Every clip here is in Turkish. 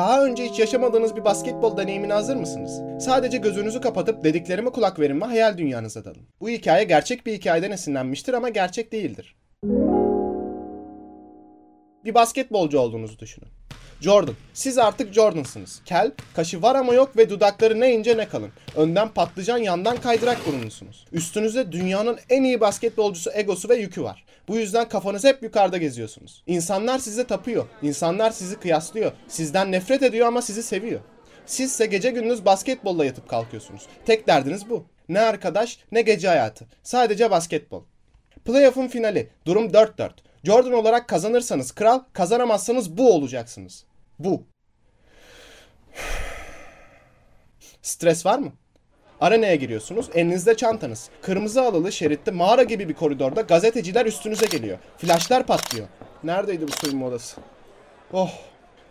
Daha önce hiç yaşamadığınız bir basketbol deneyimine hazır mısınız? Sadece gözünüzü kapatıp dediklerime kulak verin ve hayal dünyanıza dalın. Bu hikaye gerçek bir hikayeden esinlenmiştir ama gerçek değildir. Bir basketbolcu olduğunuzu düşünün. Jordan. Siz artık Jordan'sınız. Kel, kaşı var ama yok ve dudakları ne ince ne kalın. Önden patlıcan, yandan kaydırak burunlusunuz. Üstünüzde dünyanın en iyi basketbolcusu egosu ve yükü var. Bu yüzden kafanız hep yukarıda geziyorsunuz. İnsanlar size tapıyor. İnsanlar sizi kıyaslıyor. Sizden nefret ediyor ama sizi seviyor. Sizse gece gündüz basketbolla yatıp kalkıyorsunuz. Tek derdiniz bu. Ne arkadaş ne gece hayatı. Sadece basketbol. Playoff'un finali. Durum 4-4. Jordan olarak kazanırsanız kral, kazanamazsanız bu olacaksınız. Bu. Stres var mı? Arenaya giriyorsunuz. Elinizde çantanız. Kırmızı alılı şeritte mağara gibi bir koridorda gazeteciler üstünüze geliyor. Flaşlar patlıyor. Neredeydi bu soyunma odası? Oh.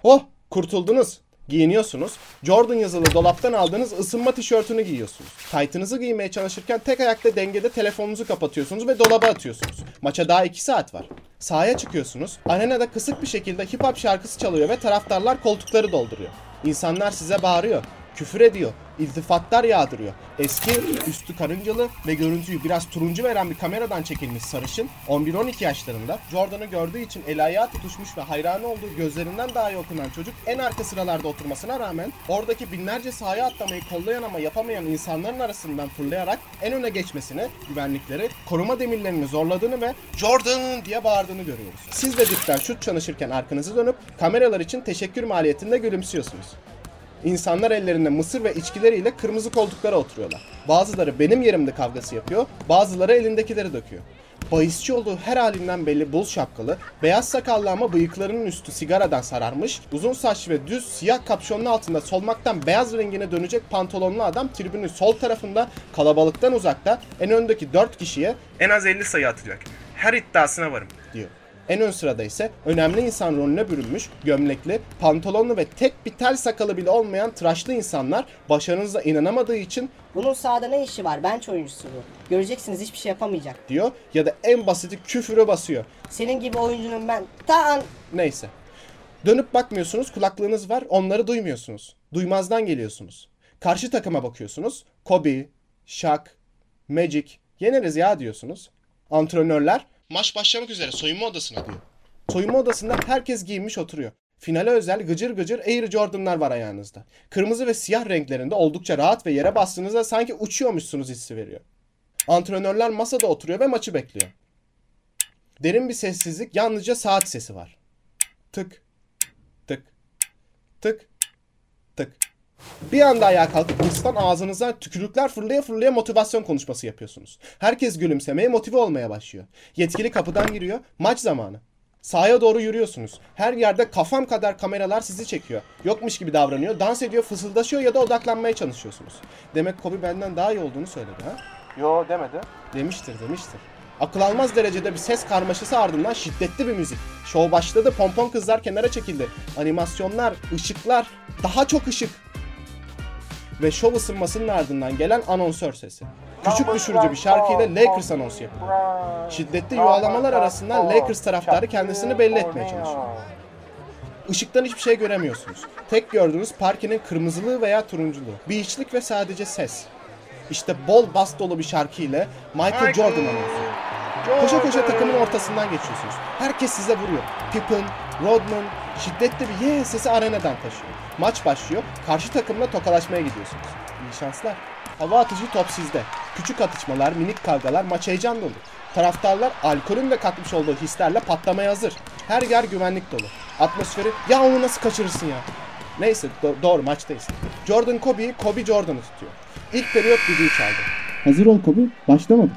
Oh. Kurtuldunuz. Giyiniyorsunuz. Jordan yazılı dolaptan aldığınız ısınma tişörtünü giyiyorsunuz. Taytınızı giymeye çalışırken tek ayakta dengede telefonunuzu kapatıyorsunuz ve dolaba atıyorsunuz. Maça daha 2 saat var. Sahaya çıkıyorsunuz. Arenada kısık bir şekilde hip hop şarkısı çalıyor ve taraftarlar koltukları dolduruyor. İnsanlar size bağırıyor küfür ediyor, iltifatlar yağdırıyor. Eski, üstü karıncalı ve görüntüyü biraz turuncu veren bir kameradan çekilmiş sarışın, 11-12 yaşlarında Jordan'ı gördüğü için el ayağı tutuşmuş ve hayranı olduğu gözlerinden daha iyi okunan çocuk en arka sıralarda oturmasına rağmen oradaki binlerce sahaya atlamayı kollayan ama yapamayan insanların arasından fırlayarak en öne geçmesini, güvenlikleri, koruma demirlerini zorladığını ve Jordan diye bağırdığını görüyoruz. Siz de dipten şut çalışırken arkanızı dönüp kameralar için teşekkür maliyetinde gülümsüyorsunuz. İnsanlar ellerinde mısır ve içkileriyle kırmızı koltuklara oturuyorlar. Bazıları benim yerimde kavgası yapıyor, bazıları elindekileri döküyor. Bahisçi olduğu her halinden belli bul şapkalı, beyaz sakallı ama bıyıklarının üstü sigaradan sararmış, uzun saçlı ve düz siyah kapşonun altında solmaktan beyaz rengine dönecek pantolonlu adam tribünün sol tarafında kalabalıktan uzakta en öndeki 4 kişiye en az 50 sayı atacak. Her iddiasına varım diyor. En ön sırada ise önemli insan rolüne bürünmüş, gömlekli, pantolonlu ve tek bir tel sakalı bile olmayan tıraşlı insanlar başarınıza inanamadığı için Bunun sahada ne işi var? Bench oyuncusu bu. Göreceksiniz hiçbir şey yapamayacak. diyor ya da en basiti küfürü basıyor. Senin gibi oyuncunun ben ta Neyse. Dönüp bakmıyorsunuz, kulaklığınız var, onları duymuyorsunuz. Duymazdan geliyorsunuz. Karşı takıma bakıyorsunuz. Kobe, Shaq, Magic, yeneriz ya diyorsunuz. Antrenörler maç başlamak üzere soyunma odasına diyor. Soyunma odasında herkes giyinmiş oturuyor. Finale özel gıcır gıcır Air Jordan'lar var ayağınızda. Kırmızı ve siyah renklerinde oldukça rahat ve yere bastığınızda sanki uçuyormuşsunuz hissi veriyor. Antrenörler masada oturuyor ve maçı bekliyor. Derin bir sessizlik, yalnızca saat sesi var. Tık, tık, tık, tık. Bir anda ayağa kalkıp hırstan ağzınıza tükürükler fırlaya fırlaya motivasyon konuşması yapıyorsunuz. Herkes gülümsemeye, motive olmaya başlıyor. Yetkili kapıdan giriyor, maç zamanı. Sahaya doğru yürüyorsunuz. Her yerde kafam kadar kameralar sizi çekiyor. Yokmuş gibi davranıyor, dans ediyor, fısıldaşıyor ya da odaklanmaya çalışıyorsunuz. Demek Kobe benden daha iyi olduğunu söyledi ha? Yo demedi. Demiştir demiştir. Akıl almaz derecede bir ses karmaşası ardından şiddetli bir müzik. Şov başladı, pompon kızlar kenara çekildi. Animasyonlar, ışıklar, daha çok ışık. Ve şov ısınmasının ardından gelen anonsör sesi. Küçük düşürücü bir şarkıyla Lakers anonsu yapıyor. Şiddetli yuvalamalar arasından Lakers taraftarı kendisini belli etmeye çalışıyor. Işıktan hiçbir şey göremiyorsunuz. Tek gördüğünüz parkenin kırmızılığı veya turunculuğu. Bir içlik ve sadece ses. İşte bol bas dolu bir şarkı ile Michael Jordan anonsu. Koşa koşa takımın ortasından geçiyorsunuz. Herkes size vuruyor. Pippen, Rodman, şiddetli bir ye sesi arenadan taşıyor. Maç başlıyor. Karşı takımla tokalaşmaya gidiyorsunuz. İyi şanslar. Hava atıcı top sizde. Küçük atışmalar, minik kavgalar, maç heyecan dolu. Taraftarlar alkolün de katmış olduğu hislerle patlamaya hazır. Her yer güvenlik dolu. Atmosferi ya onu nasıl kaçırırsın ya. Neyse do- doğru maçtayız. Jordan Kobe'yi Kobe Jordan'ı tutuyor. İlk periyot düdüğü çaldı. Hazır ol Kobe. Başlamadı.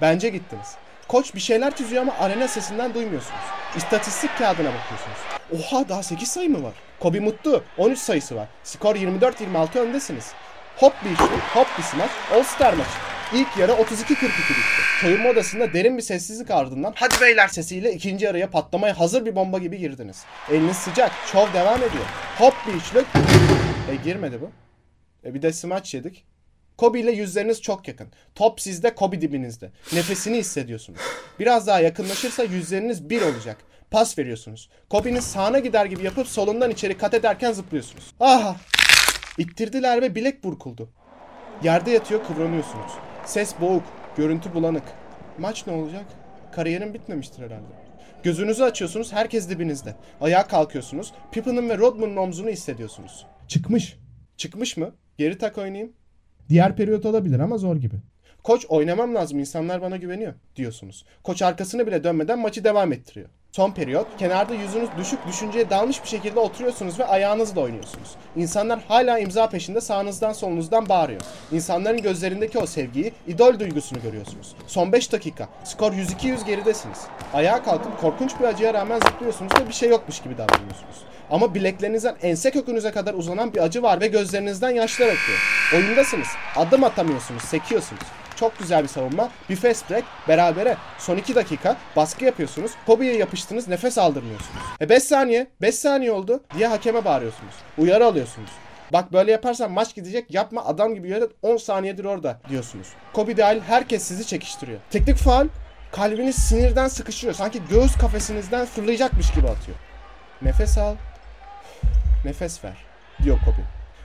Bence gittiniz. Koç bir şeyler çiziyor ama arena sesinden duymuyorsunuz. İstatistik kağıdına bakıyorsunuz. Oha daha 8 sayı mı var? Kobe mutlu. 13 sayısı var. Skor 24-26 öndesiniz. Hop bir şut, hop bir smaç, All Star maçı. İlk yarı 32-42 bitti. Soyunma odasında derin bir sessizlik ardından hadi beyler sesiyle ikinci yarıya patlamaya hazır bir bomba gibi girdiniz. Eliniz sıcak, şov devam ediyor. Hop bir üçlük. E girmedi bu. E bir de smaç yedik. Kobe ile yüzleriniz çok yakın. Top sizde, Kobe dibinizde. Nefesini hissediyorsunuz. Biraz daha yakınlaşırsa yüzleriniz bir olacak. Pas veriyorsunuz. Kobe'nin sağına gider gibi yapıp solundan içeri kat ederken zıplıyorsunuz. Aha! İttirdiler ve bilek burkuldu. Yerde yatıyor kıvranıyorsunuz. Ses boğuk, görüntü bulanık. Maç ne olacak? Kariyerin bitmemiştir herhalde. Gözünüzü açıyorsunuz herkes dibinizde. Ayağa kalkıyorsunuz. Pippen'ın ve Rodman'ın omzunu hissediyorsunuz. Çıkmış. Çıkmış mı? Geri tak oynayayım. Diğer periyot olabilir ama zor gibi. Koç oynamam lazım insanlar bana güveniyor diyorsunuz. Koç arkasını bile dönmeden maçı devam ettiriyor. Son periyot kenarda yüzünüz düşük düşünceye dalmış bir şekilde oturuyorsunuz ve ayağınızla oynuyorsunuz. İnsanlar hala imza peşinde sağınızdan solunuzdan bağırıyor. İnsanların gözlerindeki o sevgiyi, idol duygusunu görüyorsunuz. Son 5 dakika. Skor 102-100 geridesiniz. Ayağa kalkıp korkunç bir acıya rağmen zıplıyorsunuz ve bir şey yokmuş gibi davranıyorsunuz. Ama bileklerinizden ense kökünüze kadar uzanan bir acı var ve gözlerinizden yaşlar akıyor. Oyundasınız. Adım atamıyorsunuz, sekiyorsunuz. Çok güzel bir savunma. Bir fast break. Berabere. Son 2 dakika. Baskı yapıyorsunuz. Kobe'ye yapıştınız. Nefes aldırmıyorsunuz. E 5 saniye. 5 saniye oldu diye hakeme bağırıyorsunuz. Uyarı alıyorsunuz. Bak böyle yaparsan maç gidecek. Yapma adam gibi yere 10 saniyedir orada diyorsunuz. Kobe dahil herkes sizi çekiştiriyor. Teknik faal kalbiniz sinirden sıkışıyor. Sanki göğüs kafesinizden fırlayacakmış gibi atıyor. Nefes al. Nefes ver diyor Kobe.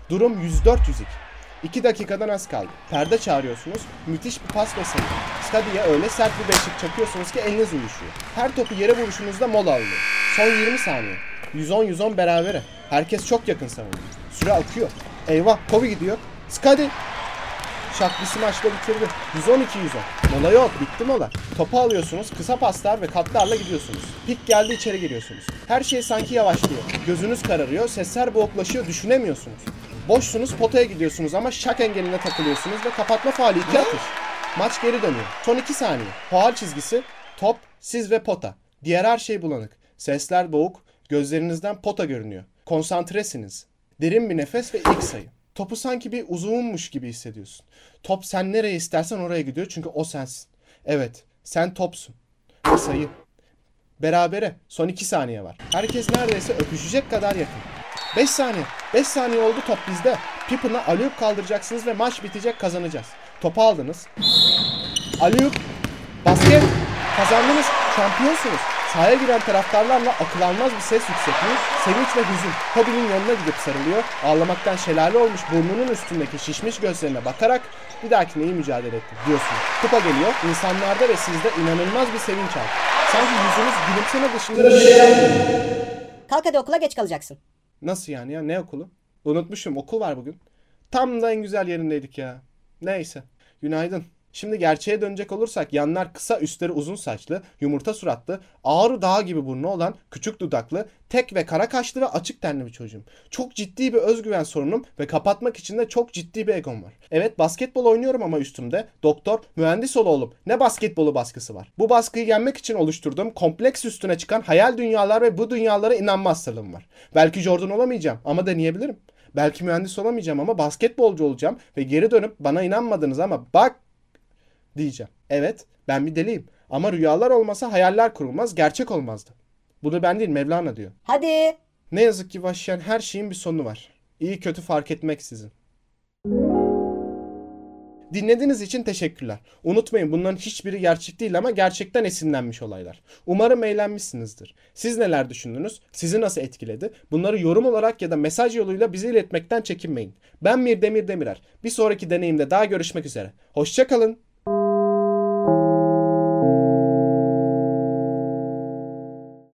Durum 104-102. 2 dakikadan az kaldı. Perde çağırıyorsunuz. Müthiş bir pas ve sayı. Skadi'ye öyle sert bir beşik çakıyorsunuz ki eliniz uyuşuyor. Her topu yere vuruşunuzda mola alıyor. Son 20 saniye. 110-110 berabere. Herkes çok yakın savunuyor. Süre akıyor. Eyvah Kobe gidiyor. Skadi Şaklisi maçla bitirdi. 112-110. Mola yok. Bitti mola. Topu alıyorsunuz. Kısa paslar ve katlarla gidiyorsunuz. Pik geldi içeri giriyorsunuz. Her şey sanki yavaşlıyor. Gözünüz kararıyor. Sesler boğuklaşıyor. Düşünemiyorsunuz. Boşsunuz potaya gidiyorsunuz ama şak engeline takılıyorsunuz ve kapatma faali iki atış. Maç geri dönüyor. Son 2 saniye. Faal çizgisi, top, siz ve pota. Diğer her şey bulanık. Sesler boğuk, gözlerinizden pota görünüyor. Konsantresiniz. Derin bir nefes ve ilk sayı. Topu sanki bir uzunmuş gibi hissediyorsun. Top sen nereye istersen oraya gidiyor çünkü o sensin. Evet, sen topsun. Ve sayı. Berabere. Son 2 saniye var. Herkes neredeyse öpüşecek kadar yakın. 5 saniye. 5 saniye oldu top bizde. Pippen'a alüp kaldıracaksınız ve maç bitecek kazanacağız. Topu aldınız. Alüp. Basket. Kazandınız. Şampiyonsunuz. Sahaya giren taraftarlarla akıl almaz bir ses yüksekliği, sevinç ve hüzün. Kobe'nin yanına gidip sarılıyor. Ağlamaktan şelale olmuş burnunun üstündeki şişmiş gözlerine bakarak bir dahakine iyi mücadele ettim diyorsun. Kupa geliyor. İnsanlarda ve sizde inanılmaz bir sevinç var. Sanki yüzünüz gülümseme dışında bir şey. Kalk hadi okula geç kalacaksın. Nasıl yani ya? Ne okulu? Unutmuşum. Okul var bugün. Tam da en güzel yerindeydik ya. Neyse. Günaydın. Şimdi gerçeğe dönecek olursak yanlar kısa üstleri uzun saçlı, yumurta suratlı, ağrı dağı gibi burnu olan küçük dudaklı, tek ve kara kaşlı ve açık tenli bir çocuğum. Çok ciddi bir özgüven sorunum ve kapatmak için de çok ciddi bir egom var. Evet basketbol oynuyorum ama üstümde doktor, mühendis ol oğlum ne basketbolu baskısı var. Bu baskıyı yenmek için oluşturduğum kompleks üstüne çıkan hayal dünyalar ve bu dünyalara inanma hastalığım var. Belki Jordan olamayacağım ama deneyebilirim. Belki mühendis olamayacağım ama basketbolcu olacağım ve geri dönüp bana inanmadınız ama bak diyeceğim. Evet ben bir deliyim ama rüyalar olmasa hayaller kurulmaz gerçek olmazdı. Bunu ben değil Mevlana diyor. Hadi. Ne yazık ki Vahşiyen her şeyin bir sonu var. İyi kötü fark etmeksizin. Dinlediğiniz için teşekkürler. Unutmayın bunların hiçbiri gerçek değil ama gerçekten esinlenmiş olaylar. Umarım eğlenmişsinizdir. Siz neler düşündünüz? Sizi nasıl etkiledi? Bunları yorum olarak ya da mesaj yoluyla bize iletmekten çekinmeyin. Ben Mir Demir Demirer. Bir sonraki deneyimde daha görüşmek üzere. Hoşçakalın.